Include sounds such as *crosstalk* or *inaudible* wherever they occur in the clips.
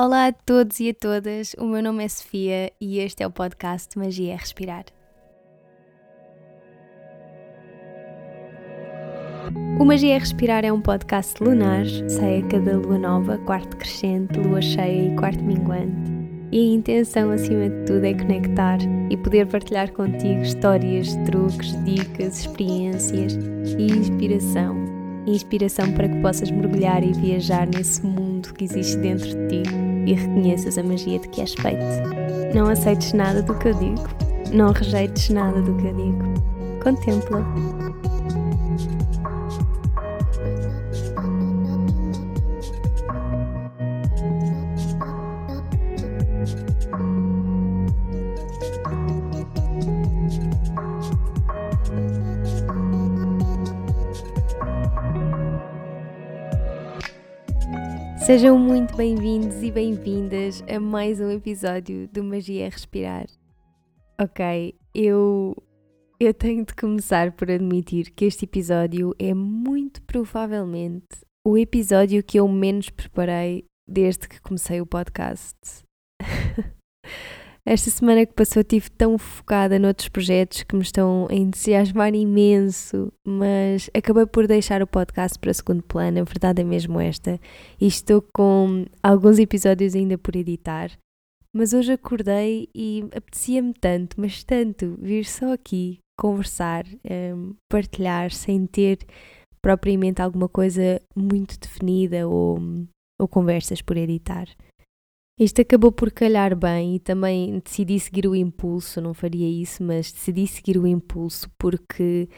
Olá a todos e a todas, o meu nome é Sofia e este é o podcast Magia é Respirar. O Magia é Respirar é um podcast lunar, sai a cada lua nova, quarto crescente, lua cheia e quarto minguante. E a intenção, acima de tudo, é conectar e poder partilhar contigo histórias, truques, dicas, experiências e inspiração. Inspiração para que possas mergulhar e viajar nesse mundo que existe dentro de ti e reconheças a magia de que és feito. Não aceites nada do que eu digo, não rejeites nada do que eu digo. Contempla. Sejam muito bem-vindos e bem-vindas a mais um episódio do Magia Respirar. Ok, eu, eu tenho de começar por admitir que este episódio é muito provavelmente o episódio que eu menos preparei desde que comecei o podcast. *laughs* Esta semana que passou estive tão focada noutros projetos que me estão a entusiasmar imenso, mas acabei por deixar o podcast para segundo plano, a verdade é mesmo esta. E estou com alguns episódios ainda por editar, mas hoje acordei e apetecia-me tanto, mas tanto, vir só aqui conversar, um, partilhar, sem ter propriamente alguma coisa muito definida ou, ou conversas por editar. Isto acabou por calhar bem e também decidi seguir o impulso, não faria isso, mas decidi seguir o impulso porque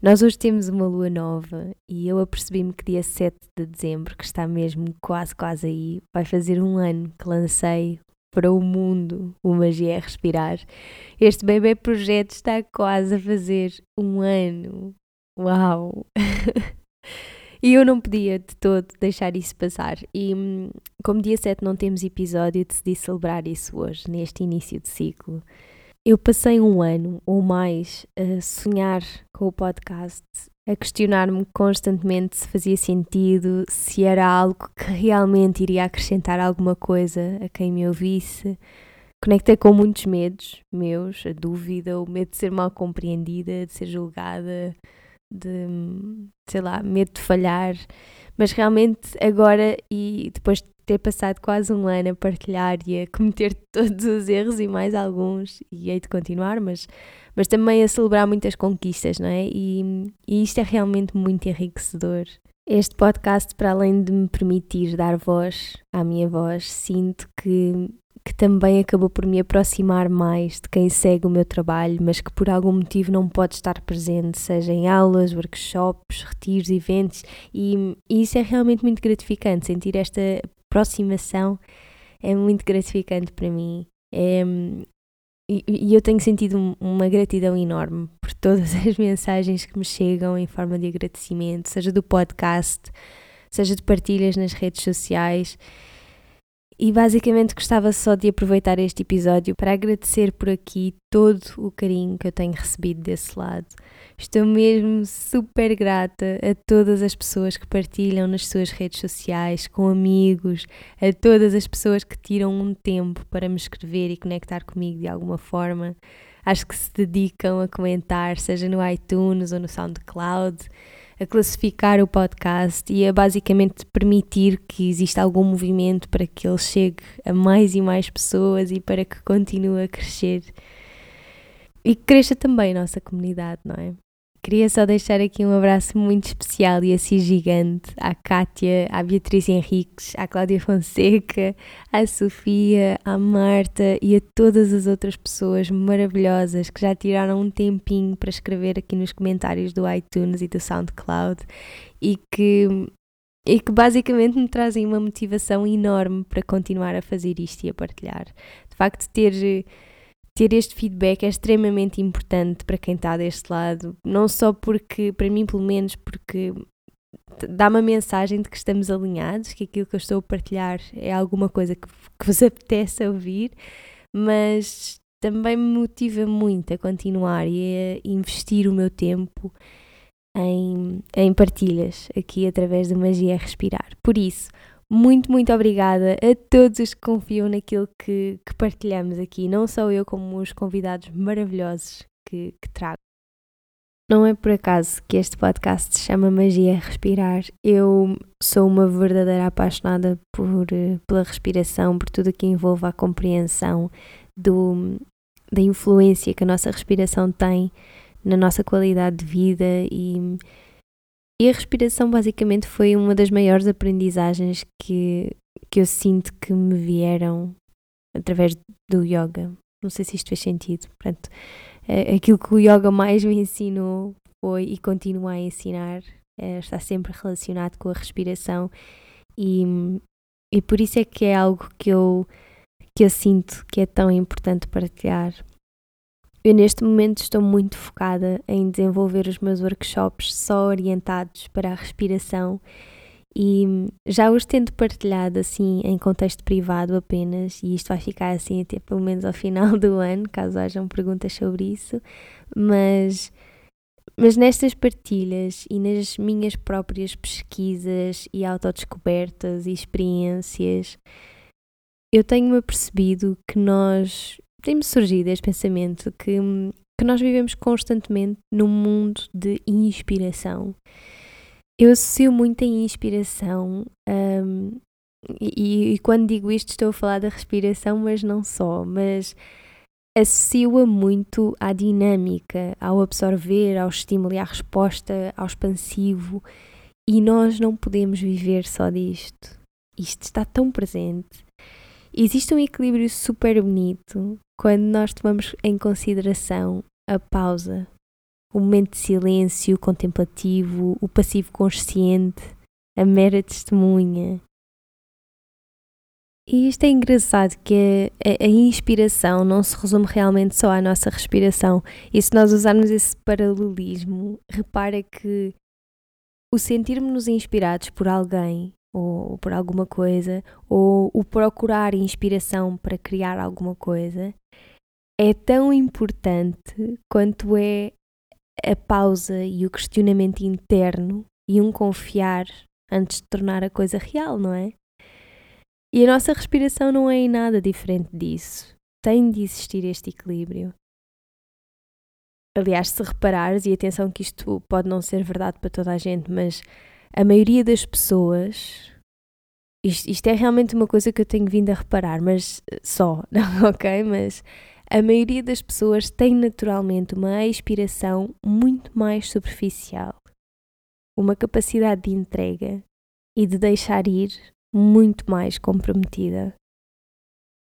nós hoje temos uma lua nova e eu apercebi-me que dia 7 de dezembro, que está mesmo quase quase aí, vai fazer um ano que lancei para o mundo o Magia é Respirar. Este bebê projeto está quase a fazer um ano. Uau! *laughs* E eu não podia de todo deixar isso passar. E hum, como dia 7 não temos episódio, decidi celebrar isso hoje, neste início de ciclo. Eu passei um ano ou mais a sonhar com o podcast, a questionar-me constantemente se fazia sentido, se era algo que realmente iria acrescentar alguma coisa a quem me ouvisse. Conectei com muitos medos meus, a dúvida, o medo de ser mal compreendida, de ser julgada, de, sei lá, medo de falhar, mas realmente agora e depois de ter passado quase um ano a partilhar e a cometer *laughs* todos os erros e mais alguns, e hei de continuar, mas, mas também a celebrar muitas conquistas, não é? E, e isto é realmente muito enriquecedor. Este podcast, para além de me permitir dar voz à minha voz, sinto que que também acabou por me aproximar mais de quem segue o meu trabalho, mas que por algum motivo não pode estar presente, seja em aulas, workshops, retiros, eventos, e, e isso é realmente muito gratificante. Sentir esta aproximação é muito gratificante para mim. É, e, e eu tenho sentido uma gratidão enorme por todas as mensagens que me chegam em forma de agradecimento, seja do podcast, seja de partilhas nas redes sociais. E basicamente gostava só de aproveitar este episódio para agradecer por aqui todo o carinho que eu tenho recebido desse lado. Estou mesmo super grata a todas as pessoas que partilham nas suas redes sociais, com amigos, a todas as pessoas que tiram um tempo para me escrever e conectar comigo de alguma forma. Acho que se dedicam a comentar, seja no iTunes ou no SoundCloud a classificar o podcast e a basicamente permitir que exista algum movimento para que ele chegue a mais e mais pessoas e para que continue a crescer e que cresça também a nossa comunidade, não é? Queria só deixar aqui um abraço muito especial e assim gigante à Kátia, à Beatriz Henriques, à Cláudia Fonseca, à Sofia, à Marta e a todas as outras pessoas maravilhosas que já tiraram um tempinho para escrever aqui nos comentários do iTunes e do SoundCloud e que, e que basicamente me trazem uma motivação enorme para continuar a fazer isto e a partilhar. De facto, ter ter este feedback é extremamente importante para quem está deste lado, não só porque, para mim pelo menos, porque dá uma mensagem de que estamos alinhados, que aquilo que eu estou a partilhar é alguma coisa que, que vos *laughs* apetece ouvir, mas também me motiva muito a continuar e a investir o meu tempo em, em partilhas aqui através da Magia Respirar. Por isso, Muito, muito obrigada a todos os que confiam naquilo que, que partilhamos aqui, não só eu, como os convidados maravilhosos que, que trago. Não é por acaso que este podcast se chama Magia Respirar. Eu sou uma verdadeira apaixonada por, eh, pela respiração, por tudo que envolve a compreensão do, da influência que a nossa respiração tem na nossa qualidade de vida e, e a respiração basicamente foi uma das maiores aprendizagens que, que eu sinto que me vieram através do yoga. Não sei se isto fez sentido. Portanto, aquilo que o yoga mais me ensinou foi e continua a ensinar é, está sempre relacionado com a respiração e, e por isso é que é algo que eu, que eu sinto que é tão importante partilhar. Eu neste momento estou muito focada em desenvolver os meus workshops só orientados para a respiração e já os tendo partilhado assim em contexto privado apenas, e isto vai ficar assim até pelo menos ao final do ano, caso hajam perguntas sobre isso, mas mas nestas partilhas e nas minhas próprias pesquisas e autodescobertas e experiências, eu tenho-me percebido que nós. Tem-me surgido este pensamento que, que nós vivemos constantemente num mundo de inspiração. Eu associo muito a inspiração um, e, e, quando digo isto estou a falar da respiração, mas não só, mas associa muito à dinâmica, ao absorver, ao estímulo e à resposta, ao expansivo. E nós não podemos viver só disto. Isto está tão presente. Existe um equilíbrio super bonito quando nós tomamos em consideração a pausa, o momento de silêncio contemplativo, o passivo consciente, a mera testemunha, e isto é engraçado que a, a, inspiração não se resume realmente só à nossa respiração. E se nós usarmos esse paralelismo, repara que o sentirmos-nos inspirados por alguém ou por alguma coisa, ou o procurar inspiração para criar alguma coisa, é tão importante quanto é a pausa e o questionamento interno e um confiar antes de tornar a coisa real, não é? E a nossa respiração não é em nada diferente disso. Tem de existir este equilíbrio. Aliás, se reparares, e atenção que isto pode não ser verdade para toda a gente, mas a maioria das pessoas. Isto, isto é realmente uma coisa que eu tenho vindo a reparar, mas só, *laughs* não, ok? Mas a maioria das pessoas tem naturalmente uma expiração muito mais superficial, uma capacidade de entrega e de deixar ir muito mais comprometida.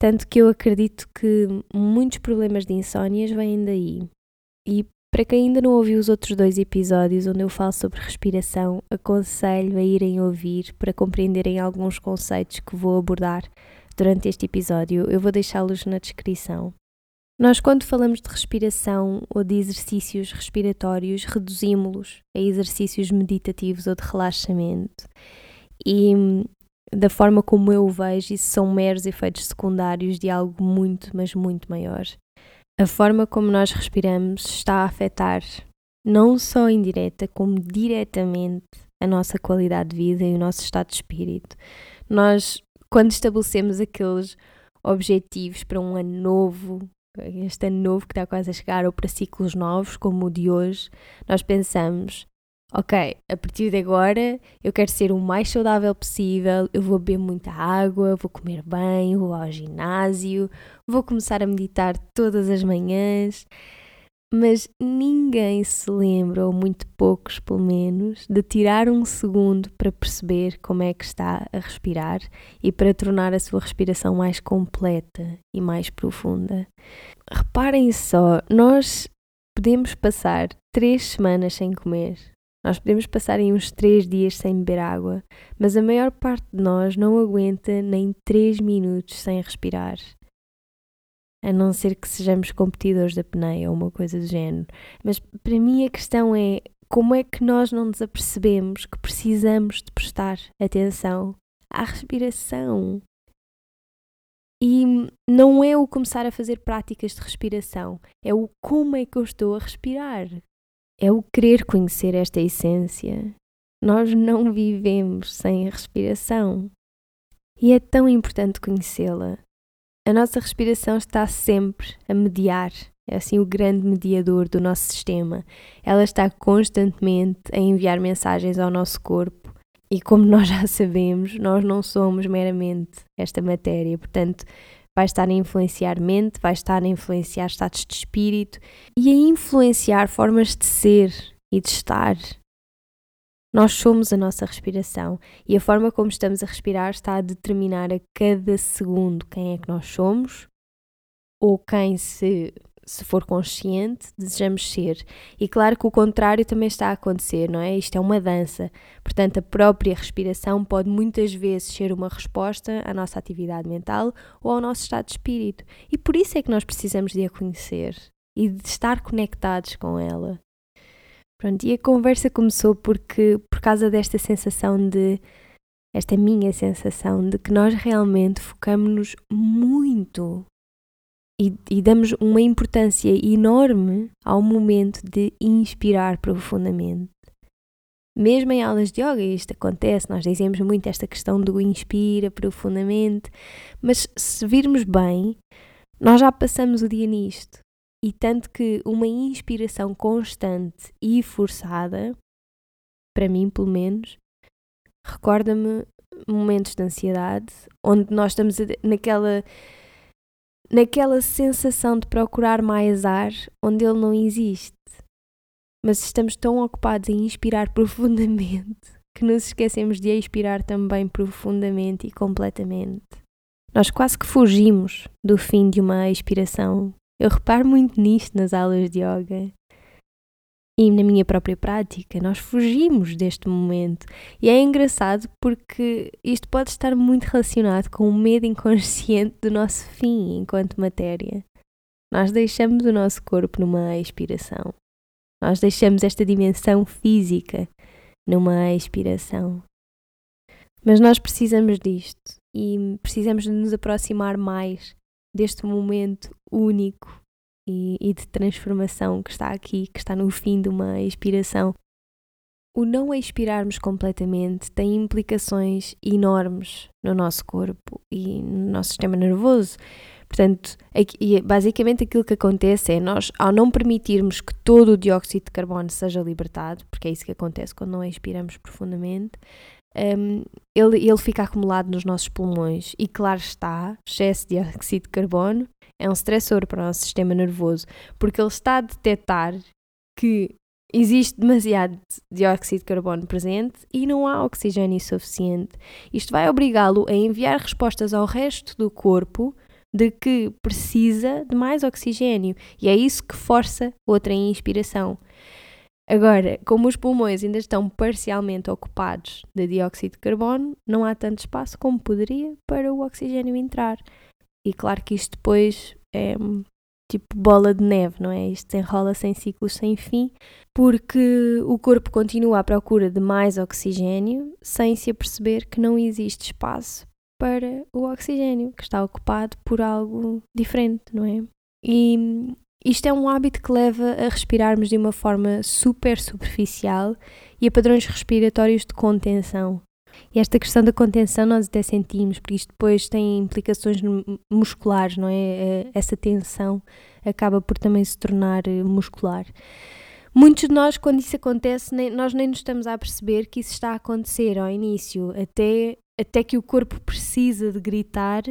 Tanto que eu acredito que muitos problemas de insónias vêm daí. E para quem ainda não ouviu os outros dois episódios onde eu falo sobre respiração, aconselho a irem ouvir para compreenderem alguns conceitos que vou abordar durante este episódio. Eu vou deixá-los na descrição. Nós, quando falamos de respiração ou de exercícios respiratórios, reduzimos-los a exercícios meditativos ou de relaxamento. E da forma como eu o vejo, isso são meros efeitos secundários de algo muito, mas muito maior. A forma como nós respiramos está a afetar não só indireta, como diretamente a nossa qualidade de vida e o nosso estado de espírito. Nós, quando estabelecemos aqueles objetivos para um ano novo, este ano novo que está quase a chegar, ou para ciclos novos, como o de hoje, nós pensamos: ok, a partir de agora eu quero ser o mais saudável possível, eu vou beber muita água, vou comer bem, vou ao ginásio, vou começar a meditar todas as manhãs. Mas ninguém se lembra, ou muito poucos pelo menos, de tirar um segundo para perceber como é que está a respirar e para tornar a sua respiração mais completa e mais profunda. Reparem só, nós podemos passar três semanas sem comer, nós podemos passar em uns 3 dias sem beber água, mas a maior parte de nós não aguenta nem 3 minutos sem respirar. A não ser que sejamos competidores da pneia ou uma coisa do género. Mas para mim a questão é como é que nós não nos apercebemos que precisamos de prestar atenção à respiração? E não é o começar a fazer práticas de respiração, é o como é que eu estou a respirar é o querer conhecer esta essência. Nós não vivemos sem respiração. E é tão importante conhecê-la. A nossa respiração está sempre a mediar, é assim o grande mediador do nosso sistema. Ela está constantemente a enviar mensagens ao nosso corpo e, como *laughs* nós já sabemos, nós não somos meramente esta matéria, portanto, vai estar a influenciar mente, vai estar a influenciar estados de espírito e a influenciar formas de ser e de estar. Nós somos a nossa respiração e a forma como estamos a respirar está a determinar a cada segundo quem é que nós somos ou quem, se, se for consciente, desejamos ser. E claro que o contrário também está a acontecer, não é? Isto é uma dança. Portanto, a própria respiração pode muitas vezes ser uma resposta à nossa atividade mental ou ao nosso estado de espírito. E por isso é que nós precisamos de a conhecer e de estar conectados com ela. Pronto, e a conversa começou porque, por causa desta sensação de, esta minha sensação de que nós realmente focamos-nos muito e, e, damos uma importância enorme ao momento de inspirar profundamente. Mesmo em aulas de yoga, isto acontece, nós dizemos muito esta questão do inspira profundamente, mas se virmos bem, nós já passamos o dia nisto. E tanto que uma inspiração constante e forçada, para mim pelo menos, recorda-me momentos de ansiedade, onde nós estamos naquela naquela sensação de procurar mais ar onde ele não existe. Mas estamos tão ocupados em inspirar *laughs* profundamente que nos esquecemos de expirar também profundamente e completamente. Nós quase que fugimos do fim de uma expiração eu reparo muito nisto nas aulas de yoga e na minha própria prática. Nós fugimos deste momento. E é engraçado porque isto pode estar muito relacionado com o medo inconsciente do nosso fim enquanto matéria. Nós deixamos o nosso corpo numa expiração. Nós deixamos esta dimensão física numa expiração. Mas nós precisamos disto e precisamos de nos aproximar mais deste momento único e, e, de transformação que está aqui, que está no fim de uma expiração. O não expirarmos completamente tem implicações enormes no nosso corpo e no nosso sistema nervoso. Portanto, aqui, basicamente aquilo que acontece é nós, ao não permitirmos que todo o dióxido de carbono seja libertado, porque é isso que acontece quando não expiramos profundamente, um, ele, ele fica acumulado nos nossos pulmões. E claro está, excesso de dióxido de carbono é um stressor para o nosso sistema nervoso, porque ele está a detectar que existe demasiado dióxido de carbono presente e não há oxigênio suficiente. Isto vai obrigá-lo a enviar respostas ao resto do corpo de que precisa de mais oxigênio e é isso que força outra inspiração. Agora, como os pulmões ainda estão parcialmente ocupados de dióxido de carbono, não há tanto espaço como poderia para o oxigênio entrar. E claro que isto depois é tipo bola de neve, não é? Isto enrola-se em ciclos sem fim, porque o corpo continua à procura de mais oxigênio sem se aperceber que não existe espaço para o oxigênio, que está ocupado por algo diferente, não é? E isto é um hábito que leva a respirarmos de uma forma super superficial e a padrões respiratórios de contenção. E esta questão da contenção nós até sentimos, porque isto depois tem implicações musculares, não é? é? Essa tensão acaba por também se tornar eh, muscular. Muitos de nós, quando isso acontece, nem, nós nem nos estamos a perceber que isso está a acontecer ao início, até, até que o corpo precisa de gritar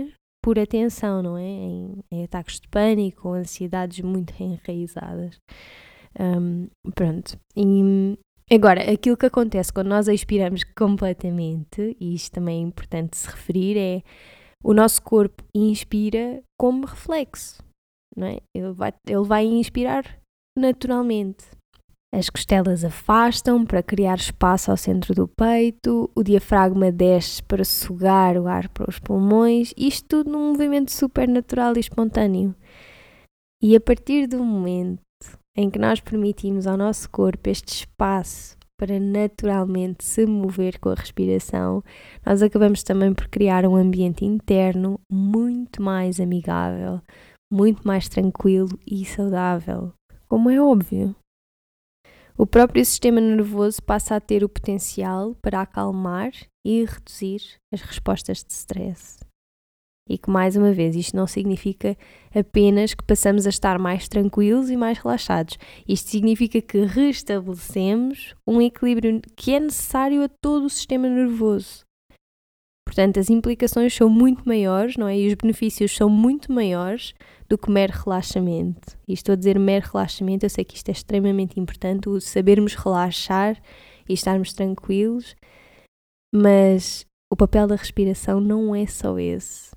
por atenção, não é? Em, em ataques de pânico ou ansiedades muito *laughs* enraizadas. Um, pronto. E Agora, aquilo que acontece quando nós expiramos completamente, e isto também é importante se referir, é o nosso corpo inspira como reflexo, não é? Ele vai, ele vai inspirar naturalmente. As costelas afastam para criar espaço ao centro do peito, o diafragma desce para sugar o ar para os pulmões, isto tudo num movimento super natural e espontâneo. E a partir do momento em que nós permitimos ao nosso corpo este espaço para naturalmente se mover com a respiração, nós acabamos também por criar um ambiente interno muito mais amigável, muito mais tranquilo e saudável, como é óbvio. O próprio sistema nervoso passa a ter o potencial para acalmar e reduzir as respostas de stress. E que, mais uma vez, isto não significa apenas que passamos a estar mais tranquilos e mais relaxados. Isto significa que restabelecemos um equilíbrio que é necessário a todo o sistema nervoso. Portanto, as implicações são muito maiores, não é? E os benefícios são muito maiores do que mero relaxamento. E estou a dizer mero relaxamento, eu sei que isto é extremamente importante, o sabermos relaxar e estarmos tranquilos, mas o papel da respiração não é só esse.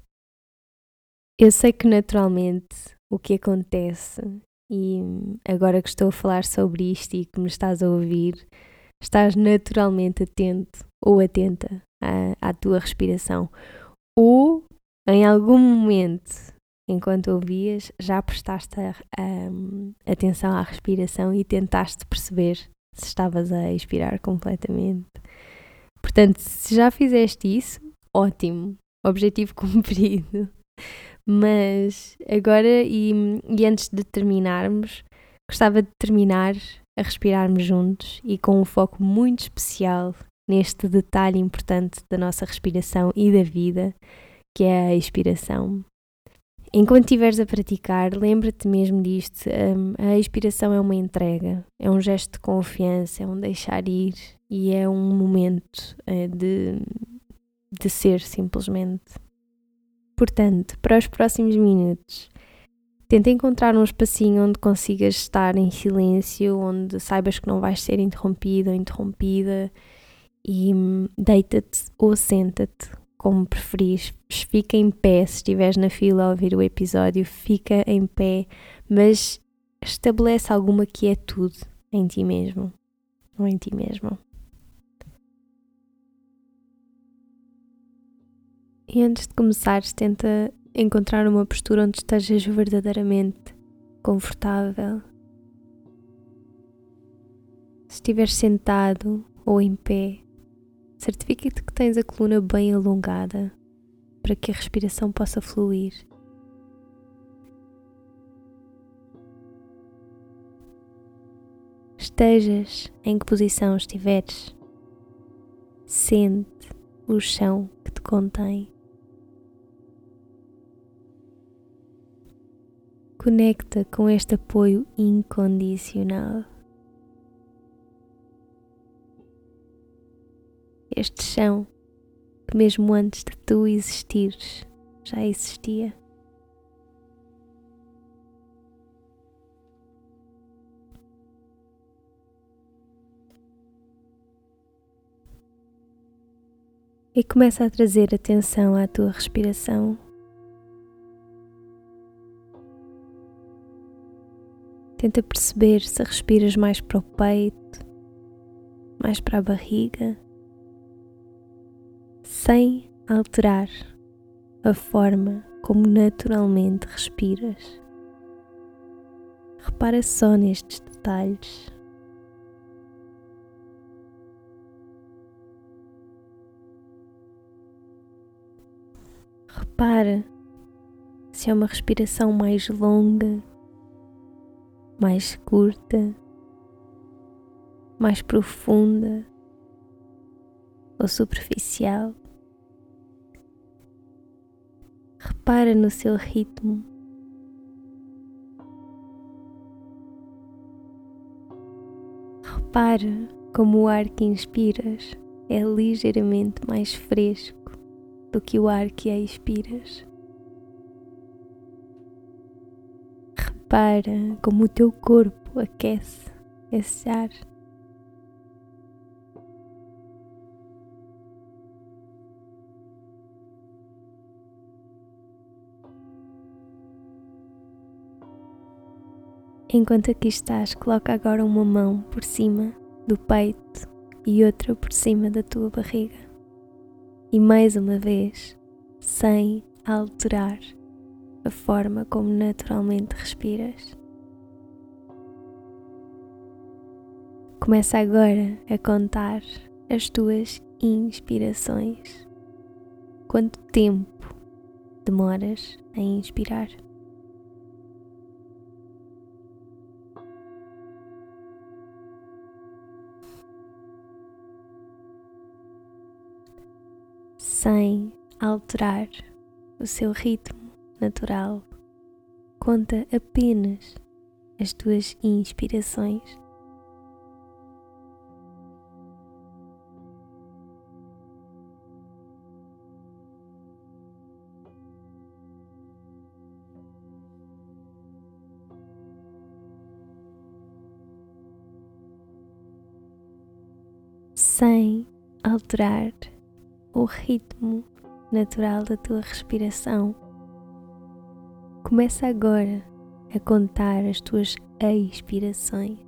Eu sei que naturalmente o que acontece, e agora que estou a falar sobre isto e que me estás a ouvir, estás naturalmente atento ou atenta à, à tua respiração. Ou em algum momento, enquanto ouvias, já prestaste a, a, atenção à respiração e tentaste perceber se estavas a expirar completamente. Portanto, se já fizeste isso, ótimo, objetivo *laughs* cumprido. Mas agora, e, e antes de terminarmos, gostava de terminar a respirarmos juntos e com um foco muito especial neste detalhe importante da nossa respiração e da vida, que é a expiração. Enquanto estiveres a praticar, lembra-te mesmo disto: um, a expiração é uma entrega, é um gesto de confiança, é um deixar ir e é um momento uh, de, de ser simplesmente. Portanto, para os próximos minutos, tenta encontrar um espacinho onde consigas estar em silêncio, onde saibas que não vais ser interrompido ou interrompida e hum, deita-te ou senta-te, como preferis. Fica em pé, se estiveres na fila a ouvir o episódio, fica em pé, mas estabelece alguma quietude em ti mesmo ou em ti mesmo. E antes de começares, tenta encontrar uma postura onde estejas verdadeiramente confortável. Se estiveres sentado ou em pé, certifica-te que tens a coluna bem alongada para que a respiração possa fluir. Estejas em que posição estiveres, sente o chão que te contém. Conecta com este apoio incondicional. Este chão que, mesmo antes de tu existires, já existia. E começa a trazer atenção à tua respiração Tenta perceber se respiras mais para o peito, mais para a barriga, sem alterar a forma como naturalmente respiras. Repara só nestes detalhes. Repara se é uma respiração mais longa mais curta, mais profunda ou superficial. Repara no seu ritmo. Repara como o ar que inspiras é ligeiramente mais fresco do que o ar que expiras. Repara como o teu corpo aquece esse ar. Enquanto aqui estás, coloca agora uma mão por cima do peito e outra por cima da tua barriga. E mais uma vez, sem alterar a forma como naturalmente respiras. Começa agora a contar as tuas inspirações. Quanto tempo demoras a inspirar? Sem alterar o seu ritmo natural. Conta apenas as tuas inspirações. Sem alterar o ritmo natural da tua respiração. Começa agora a contar as tuas expirações.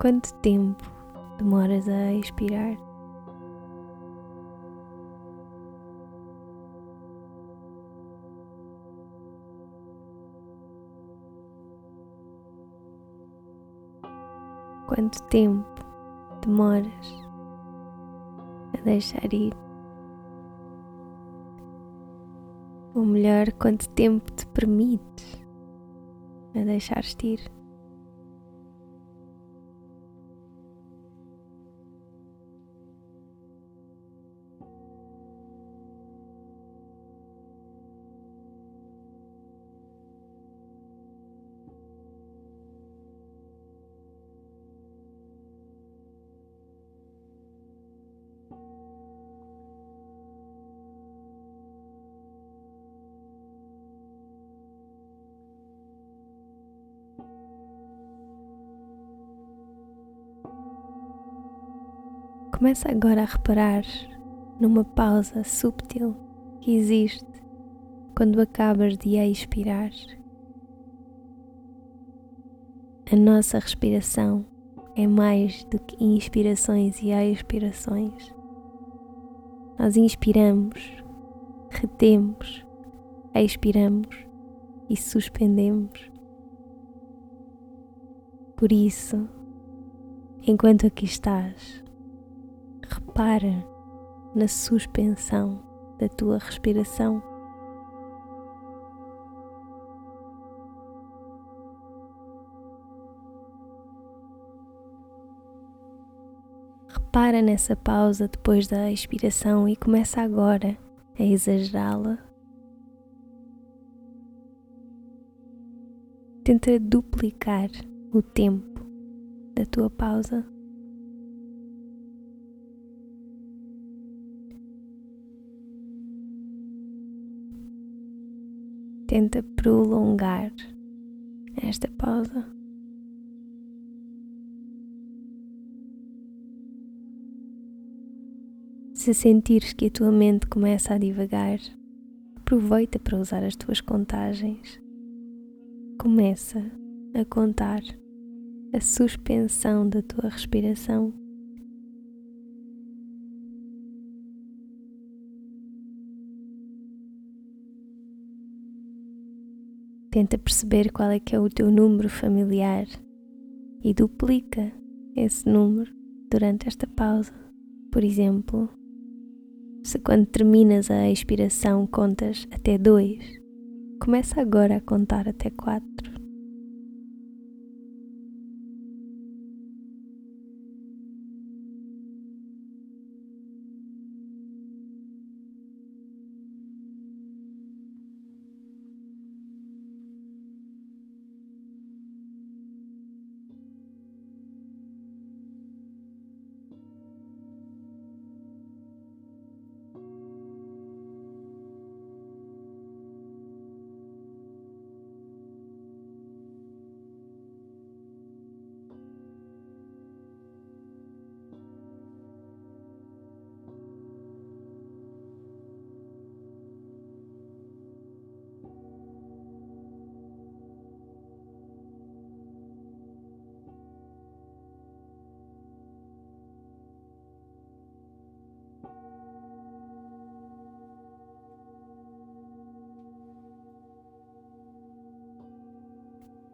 Quanto tempo demoras a expirar? Quanto tempo demoras a deixar ir? Ou melhor, quanto tempo te permites a deixar-te ir? Começa agora a reparar numa pausa subtil que existe quando acabas de expirar. A nossa respiração é mais do que inspirações e expirações. Nós inspiramos, retemos, expiramos e suspendemos. Por isso, enquanto aqui estás, Repara na suspensão da tua respiração. Repara nessa pausa depois da expiração e começa agora a exagerá-la. Tenta duplicar o tempo da tua pausa. Tenta prolongar esta pausa. Se sentires que a tua mente começa a divagar, aproveita para usar as tuas contagens. Começa a contar a suspensão da tua respiração Tenta perceber qual é que é o teu número familiar e duplica esse número durante esta pausa. Por exemplo, se quando terminas a expiração contas até dois, começa agora a contar até quatro.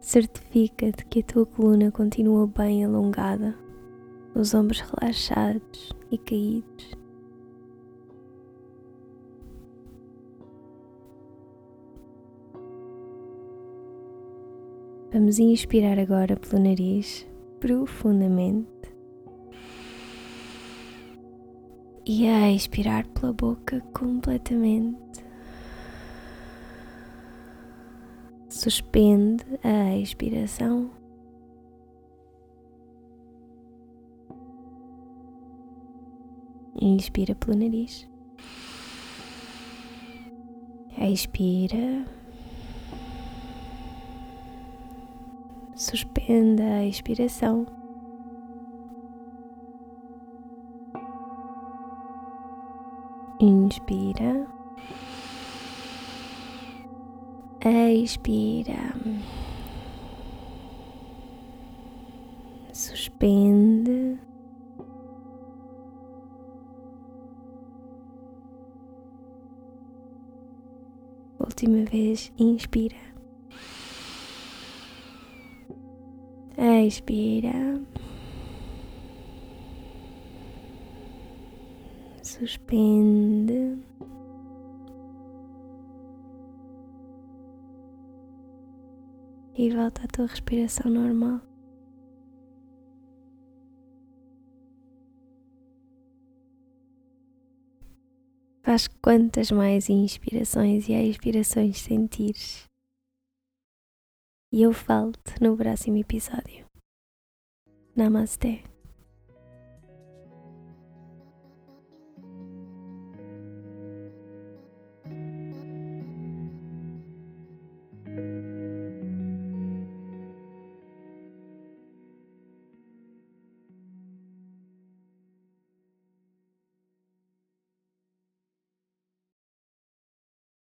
Certifica-te que a tua coluna continua bem alongada, os ombros relaxados e caídos. Vamos inspirar agora pelo nariz, profundamente. E a expirar pela boca completamente. Suspende a expiração. Inspira pelo nariz. Expira. Suspenda a expiração. Inspira. Expira. Suspende. Última vez, inspira. Expira. Suspende. E volta à tua respiração normal. Faz quantas mais inspirações e expirações sentires. E eu falo-te no próximo episódio. Namaste.